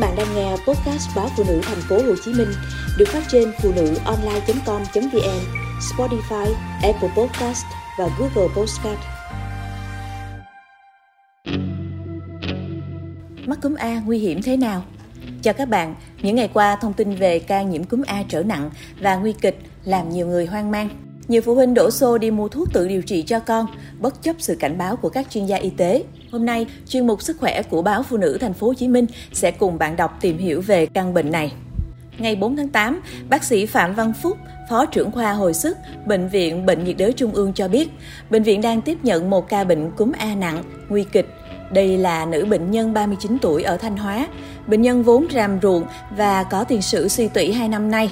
bạn đang nghe podcast báo phụ nữ thành phố Hồ Chí Minh được phát trên phụ nữ online.com.vn, Spotify, Apple Podcast và Google Podcast. Mắc cúm A nguy hiểm thế nào? Chào các bạn, những ngày qua thông tin về ca nhiễm cúm A trở nặng và nguy kịch làm nhiều người hoang mang. Nhiều phụ huynh đổ xô đi mua thuốc tự điều trị cho con, bất chấp sự cảnh báo của các chuyên gia y tế. Hôm nay, chuyên mục sức khỏe của báo Phụ nữ Thành phố Hồ Chí Minh sẽ cùng bạn đọc tìm hiểu về căn bệnh này. Ngày 4 tháng 8, bác sĩ Phạm Văn Phúc, Phó trưởng khoa hồi sức, Bệnh viện Bệnh nhiệt đới Trung ương cho biết, bệnh viện đang tiếp nhận một ca bệnh cúm A nặng, nguy kịch. Đây là nữ bệnh nhân 39 tuổi ở Thanh Hóa. Bệnh nhân vốn ràm ruộng và có tiền sử suy tủy 2 năm nay.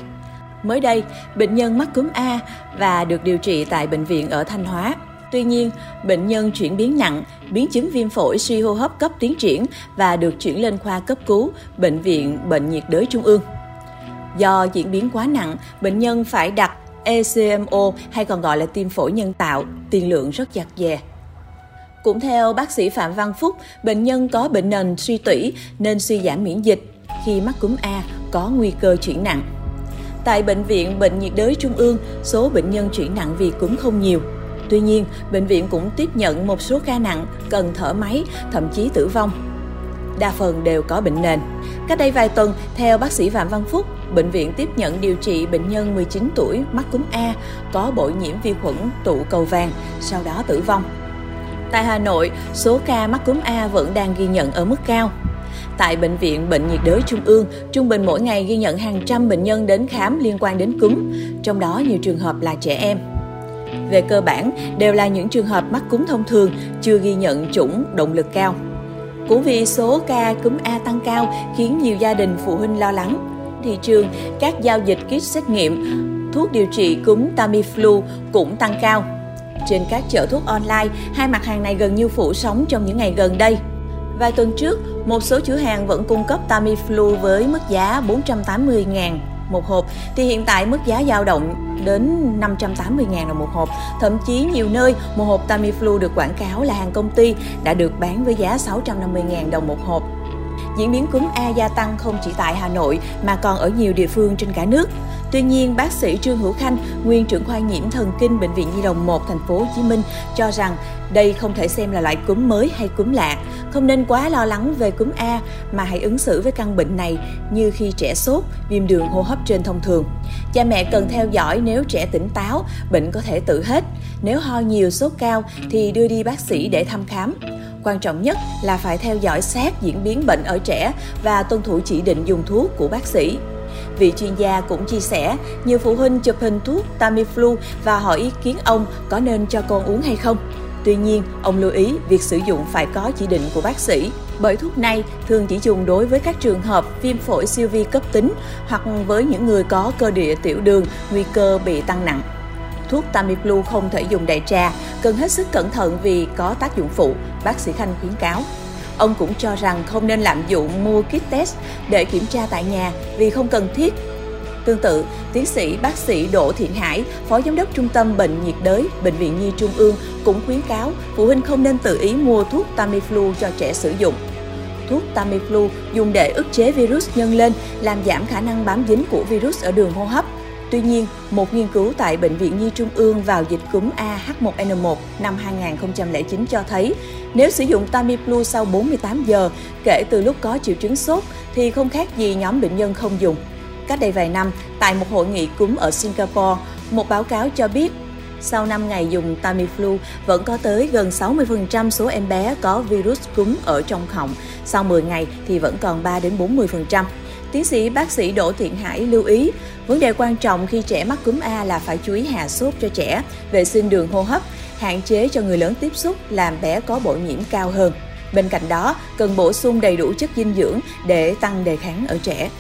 Mới đây, bệnh nhân mắc cúm A và được điều trị tại bệnh viện ở Thanh Hóa. Tuy nhiên, bệnh nhân chuyển biến nặng, biến chứng viêm phổi suy hô hấp cấp tiến triển và được chuyển lên khoa cấp cứu Bệnh viện Bệnh nhiệt đới Trung ương. Do diễn biến quá nặng, bệnh nhân phải đặt ECMO hay còn gọi là tim phổi nhân tạo, tiền lượng rất giặt dè. Cũng theo bác sĩ Phạm Văn Phúc, bệnh nhân có bệnh nền suy tủy nên suy giảm miễn dịch. Khi mắc cúm A có nguy cơ chuyển nặng. Tại Bệnh viện Bệnh nhiệt đới Trung ương, số bệnh nhân chuyển nặng vì cúm không nhiều. Tuy nhiên, bệnh viện cũng tiếp nhận một số ca nặng, cần thở máy, thậm chí tử vong. Đa phần đều có bệnh nền. Cách đây vài tuần, theo bác sĩ Phạm Văn Phúc, bệnh viện tiếp nhận điều trị bệnh nhân 19 tuổi mắc cúm A có bội nhiễm vi khuẩn tụ cầu vàng, sau đó tử vong. Tại Hà Nội, số ca mắc cúm A vẫn đang ghi nhận ở mức cao. Tại Bệnh viện Bệnh nhiệt đới Trung ương, trung bình mỗi ngày ghi nhận hàng trăm bệnh nhân đến khám liên quan đến cúm, trong đó nhiều trường hợp là trẻ em. Về cơ bản, đều là những trường hợp mắc cúm thông thường, chưa ghi nhận chủng động lực cao. Cũng vì số ca cúm A tăng cao khiến nhiều gia đình phụ huynh lo lắng. Thị trường, các giao dịch kit xét nghiệm, thuốc điều trị cúm Tamiflu cũng tăng cao. Trên các chợ thuốc online, hai mặt hàng này gần như phủ sóng trong những ngày gần đây. Vài tuần trước, một số chủ hàng vẫn cung cấp Tamiflu với mức giá 480.000 một hộp thì hiện tại mức giá dao động đến 580.000 đồng một hộp. Thậm chí nhiều nơi một hộp Tamiflu được quảng cáo là hàng công ty đã được bán với giá 650.000 đồng một hộp. Diễn biến cúm A gia tăng không chỉ tại Hà Nội mà còn ở nhiều địa phương trên cả nước. Tuy nhiên, bác sĩ Trương Hữu Khanh, nguyên trưởng khoa nhiễm thần kinh bệnh viện Nhi đồng 1 thành phố Hồ Chí Minh cho rằng đây không thể xem là loại cúm mới hay cúm lạ, không nên quá lo lắng về cúm A mà hãy ứng xử với căn bệnh này như khi trẻ sốt, viêm đường hô hấp trên thông thường. Cha mẹ cần theo dõi nếu trẻ tỉnh táo, bệnh có thể tự hết. Nếu ho nhiều, sốt cao thì đưa đi bác sĩ để thăm khám. Quan trọng nhất là phải theo dõi sát diễn biến bệnh ở trẻ và tuân thủ chỉ định dùng thuốc của bác sĩ. Vị chuyên gia cũng chia sẻ, nhiều phụ huynh chụp hình thuốc Tamiflu và hỏi ý kiến ông có nên cho con uống hay không. Tuy nhiên, ông lưu ý việc sử dụng phải có chỉ định của bác sĩ, bởi thuốc này thường chỉ dùng đối với các trường hợp viêm phổi siêu vi cấp tính hoặc với những người có cơ địa tiểu đường, nguy cơ bị tăng nặng. Thuốc Tamiflu không thể dùng đại trà, cần hết sức cẩn thận vì có tác dụng phụ, bác sĩ Khanh khuyến cáo. Ông cũng cho rằng không nên lạm dụng mua kit test để kiểm tra tại nhà vì không cần thiết. Tương tự, tiến sĩ bác sĩ Đỗ Thiện Hải, Phó Giám đốc Trung tâm Bệnh nhiệt đới Bệnh viện Nhi Trung ương cũng khuyến cáo phụ huynh không nên tự ý mua thuốc Tamiflu cho trẻ sử dụng. Thuốc Tamiflu dùng để ức chế virus nhân lên, làm giảm khả năng bám dính của virus ở đường hô hấp. Tuy nhiên, một nghiên cứu tại Bệnh viện Nhi Trung ương vào dịch cúm AH1N1 năm 2009 cho thấy, nếu sử dụng Tamiflu sau 48 giờ kể từ lúc có triệu chứng sốt thì không khác gì nhóm bệnh nhân không dùng. Cách đây vài năm, tại một hội nghị cúm ở Singapore, một báo cáo cho biết sau 5 ngày dùng Tamiflu, vẫn có tới gần 60% số em bé có virus cúm ở trong họng. Sau 10 ngày thì vẫn còn 3 đến 40%. Tiến sĩ bác sĩ Đỗ Thiện Hải lưu ý, vấn đề quan trọng khi trẻ mắc cúm A là phải chú ý hạ sốt cho trẻ, vệ sinh đường hô hấp, hạn chế cho người lớn tiếp xúc làm bé có bội nhiễm cao hơn. Bên cạnh đó, cần bổ sung đầy đủ chất dinh dưỡng để tăng đề kháng ở trẻ.